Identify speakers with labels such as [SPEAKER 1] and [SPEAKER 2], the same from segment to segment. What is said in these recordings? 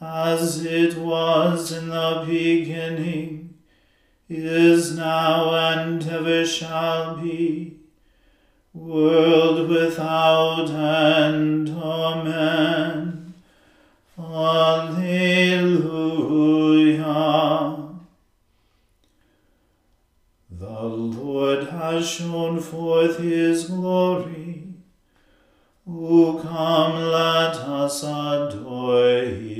[SPEAKER 1] as it was in the beginning, is now, and ever shall be, world without end. Amen. Alleluia. The Lord has shown forth his glory. O come, let us adore him.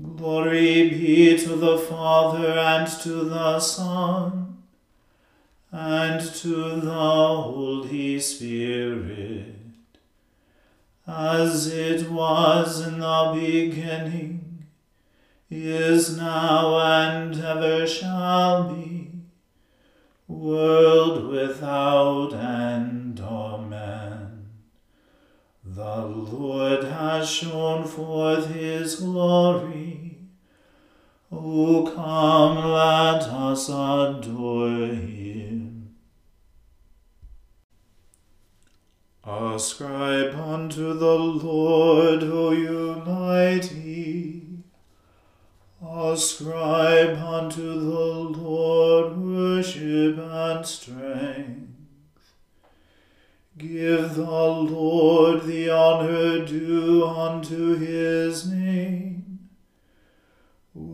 [SPEAKER 1] Glory be to the Father, and to the Son, and to the Holy Spirit, as it was in the beginning, is now, and ever shall be world without end. Amen. The Lord has shown forth his glory. O come, let us adore him. Ascribe unto the Lord, O you mighty Ascribe unto the Lord worship and strength. Give the Lord the honor due unto his name.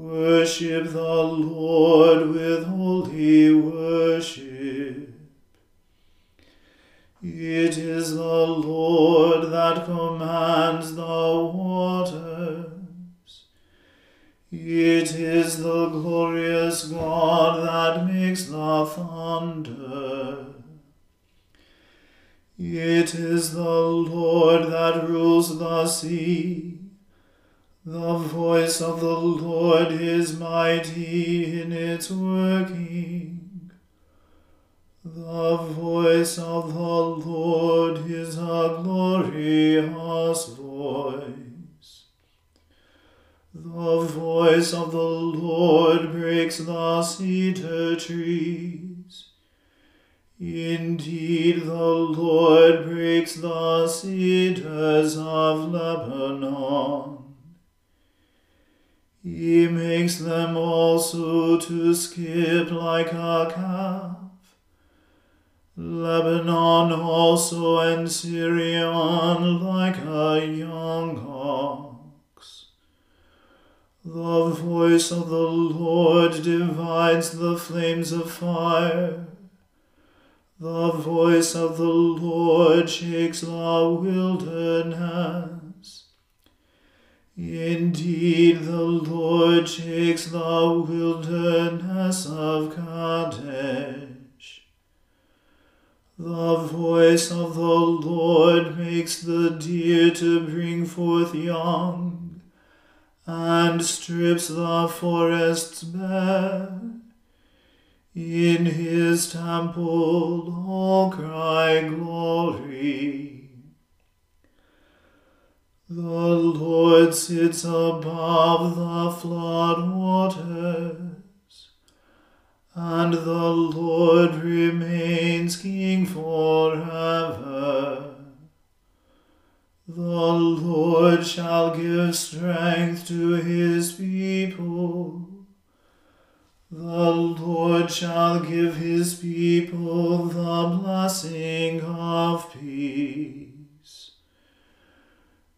[SPEAKER 1] Worship the Lord with holy worship. It is the Lord that commands the waters. it is the glorious God that makes the thunder. It is the Lord that rules the sea. The voice of the Lord is mighty in its working. The voice of the Lord is a glorious voice. The voice of the Lord breaks the cedar trees. Indeed, the Lord breaks the cedars of Lebanon. He makes them also to skip like a calf. Lebanon also and Sirion like a young ox. The voice of the Lord divides the flames of fire. The voice of the Lord shakes the wilderness. Indeed, the Lord shakes the wilderness of Kadesh. The voice of the Lord makes the deer to bring forth young, and strips the forests bare. In his temple all cry glory. The Lord sits above the flood waters and the Lord remains King forever. The Lord shall give strength to his people. The Lord shall give his people the blessing of peace.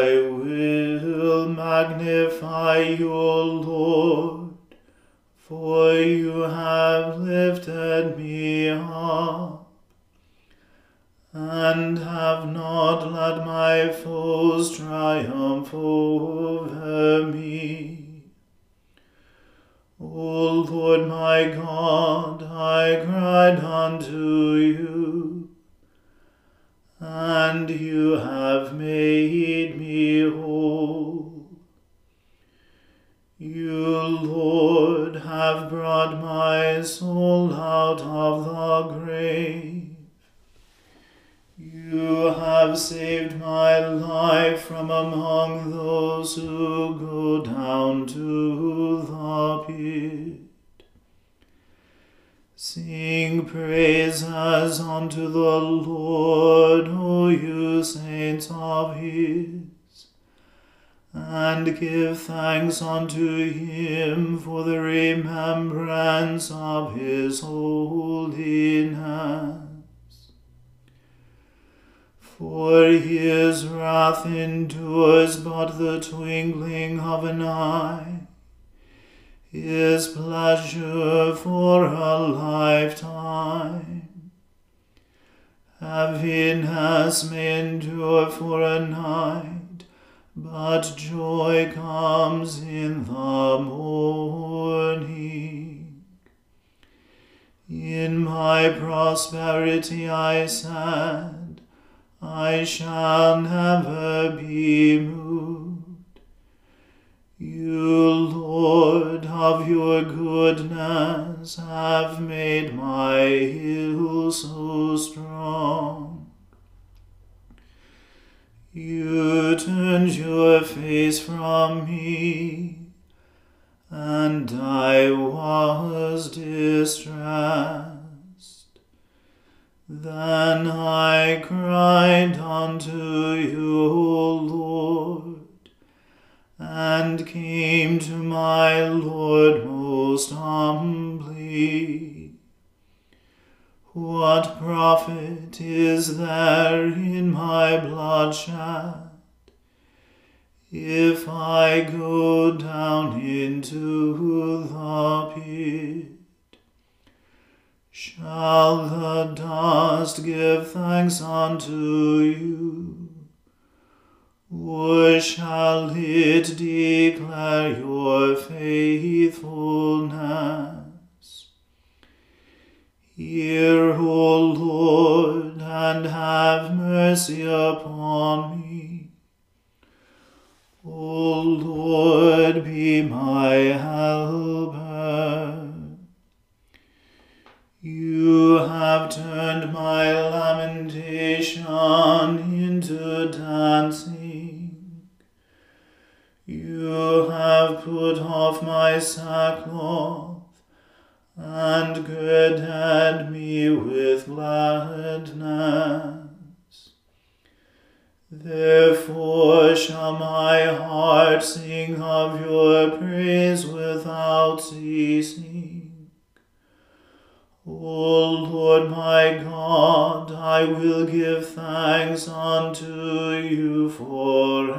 [SPEAKER 1] I will magnify your Lord for you have lifted me up, and have not let my foes triumph over me. O Lord my God, I cried unto you, and you have made me whole. You, Lord, have brought my soul out of the grave. You have saved my life from among those who go down to the pit. Sing praises unto the Lord, O you saints of his and give thanks unto him for the remembrance of his holiness. For his wrath endures but the twinkling of an eye, his pleasure for a lifetime. Happiness may endure for a night, but joy comes in the morning. In my prosperity I said, I shall never be moved. You, Lord, of your goodness, have made my hill so strong. You turned your face from me, and I was distressed. Then I cried unto you, O Lord, and came to my Lord most humbly. What profit is there in my bloodshed? If I go down into the pit, shall the dust give thanks unto you? Or shall it declare your faithfulness? Hear, O Lord, and have mercy upon me. O Lord, be my helper. You have turned my lamentation into dancing. You have put off my sackcloth and girded me with gladness. Therefore shall my heart sing of your praise without ceasing. O Lord my God, I will give thanks unto you forever.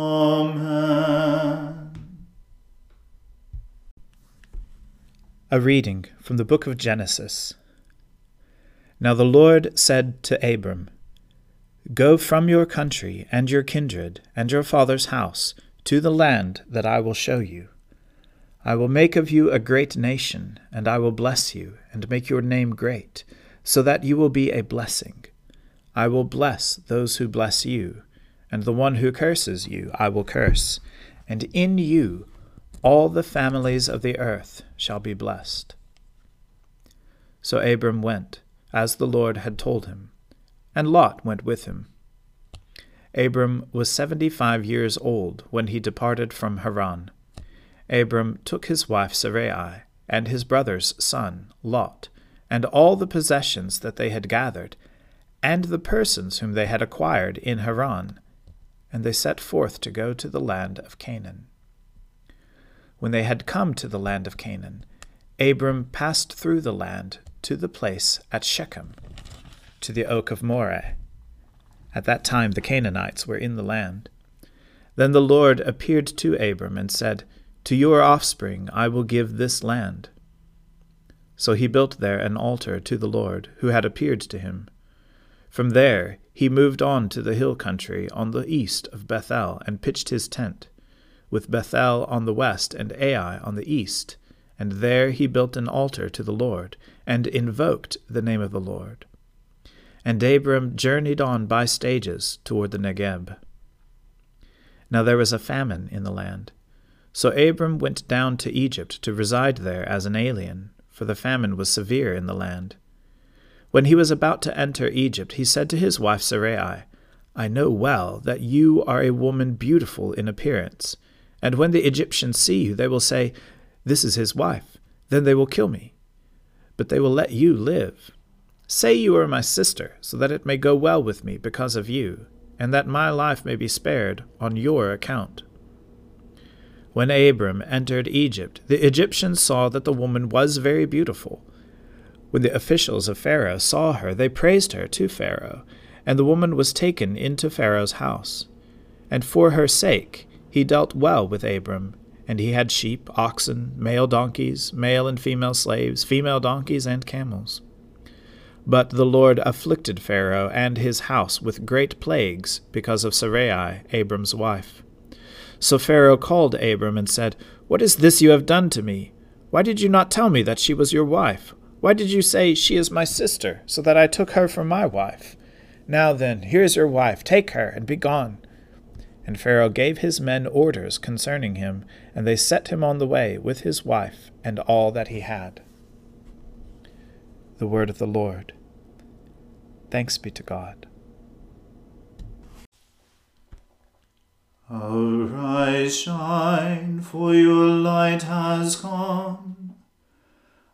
[SPEAKER 1] Amen.
[SPEAKER 2] A reading from the book of Genesis. Now the Lord said to Abram, Go from your country and your kindred and your father's house to the land that I will show you. I will make of you a great nation, and I will bless you, and make your name great, so that you will be a blessing. I will bless those who bless you, and the one who curses you I will curse, and in you all the families of the earth shall be blessed. So Abram went, as the Lord had told him, and Lot went with him. Abram was seventy five years old when he departed from Haran. Abram took his wife Sarai, and his brother's son, Lot, and all the possessions that they had gathered, and the persons whom they had acquired in Haran, and they set forth to go to the land of Canaan. When they had come to the land of Canaan, Abram passed through the land to the place at Shechem, to the oak of Moreh. At that time the Canaanites were in the land. Then the Lord appeared to Abram and said, To your offspring I will give this land. So he built there an altar to the Lord, who had appeared to him. From there he moved on to the hill country on the east of Bethel and pitched his tent with Bethel on the west and Ai on the east, and there he built an altar to the Lord, and invoked the name of the Lord. And Abram journeyed on by stages toward the Negeb. Now there was a famine in the land. So Abram went down to Egypt to reside there as an alien, for the famine was severe in the land. When he was about to enter Egypt, he said to his wife Sarai, I know well that you are a woman beautiful in appearance and when the Egyptians see you, they will say, This is his wife. Then they will kill me. But they will let you live. Say you are my sister, so that it may go well with me because of you, and that my life may be spared on your account. When Abram entered Egypt, the Egyptians saw that the woman was very beautiful. When the officials of Pharaoh saw her, they praised her to Pharaoh, and the woman was taken into Pharaoh's house. And for her sake, he dealt well with Abram, and he had sheep, oxen, male donkeys, male and female slaves, female donkeys, and camels. But the Lord afflicted Pharaoh and his house with great plagues because of Sarai, Abram's wife. So Pharaoh called Abram and said, What is this you have done to me? Why did you not tell me that she was your wife? Why did you say, She is my sister, so that I took her for my wife? Now then, here is your wife, take her, and be gone. And Pharaoh gave his men orders concerning him, and they set him on the way with his wife and all that he had. The word of the Lord. Thanks be to God.
[SPEAKER 1] Arise, shine, for your light has come,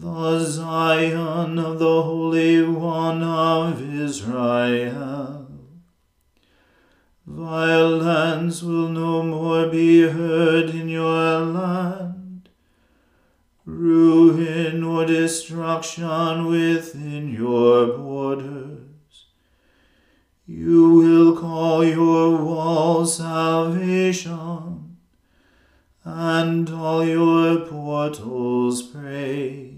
[SPEAKER 1] the Zion of the Holy One of Israel. Violence will no more be heard in your land, ruin or destruction within your borders. You will call your walls salvation, and all your portals praise.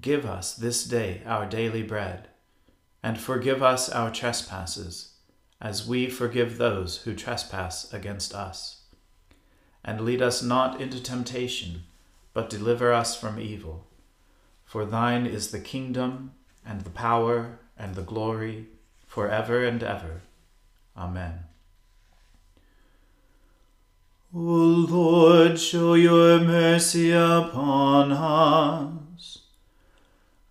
[SPEAKER 2] Give us this day our daily bread, and forgive us our trespasses, as we forgive those who trespass against us. And lead us not into temptation, but deliver us from evil. For thine is the kingdom, and the power, and the glory, for ever and ever. Amen.
[SPEAKER 1] O Lord, show your mercy upon us,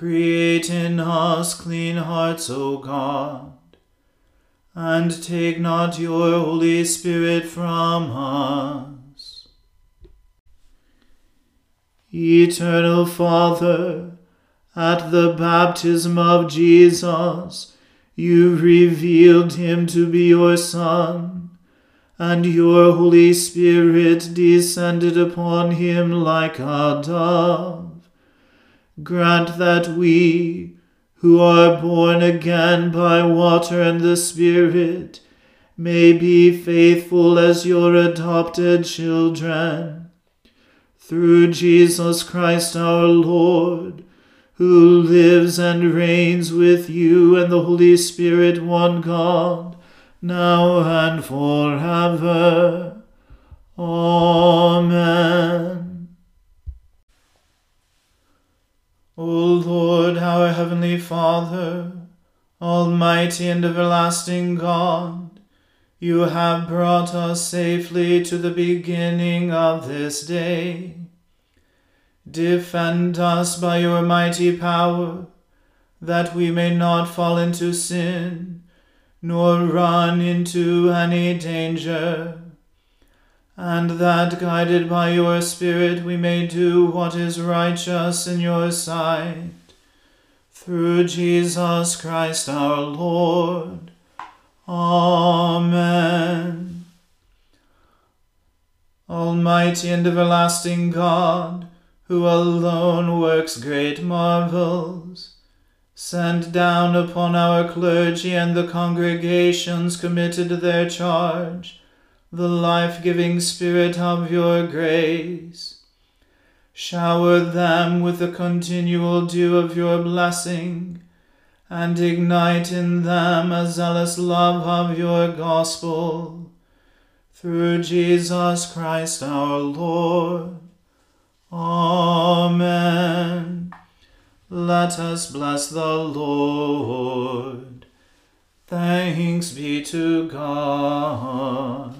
[SPEAKER 1] Create in us clean hearts, O God, and take not your Holy Spirit from us. Eternal Father, at the baptism of Jesus, you revealed him to be your Son, and your Holy Spirit descended upon him like a dove grant that we, who are born again by water and the Spirit, may be faithful as your adopted children. Through Jesus Christ our Lord, who lives and reigns with you and the Holy Spirit, one God, now and forever. Amen. O Lord, our heavenly Father, almighty and everlasting God, you have brought us safely to the beginning of this day. Defend us by your mighty power, that we may not fall into sin, nor run into any danger and that guided by your Spirit we may do what is righteous in your sight. Through Jesus Christ our Lord. Amen. Almighty and everlasting God, who alone works great marvels, send down upon our clergy and the congregations committed to their charge the life giving Spirit of your grace. Shower them with the continual dew of your blessing, and ignite in them a zealous love of your gospel. Through Jesus Christ our Lord. Amen. Let us bless the Lord. Thanks be to God.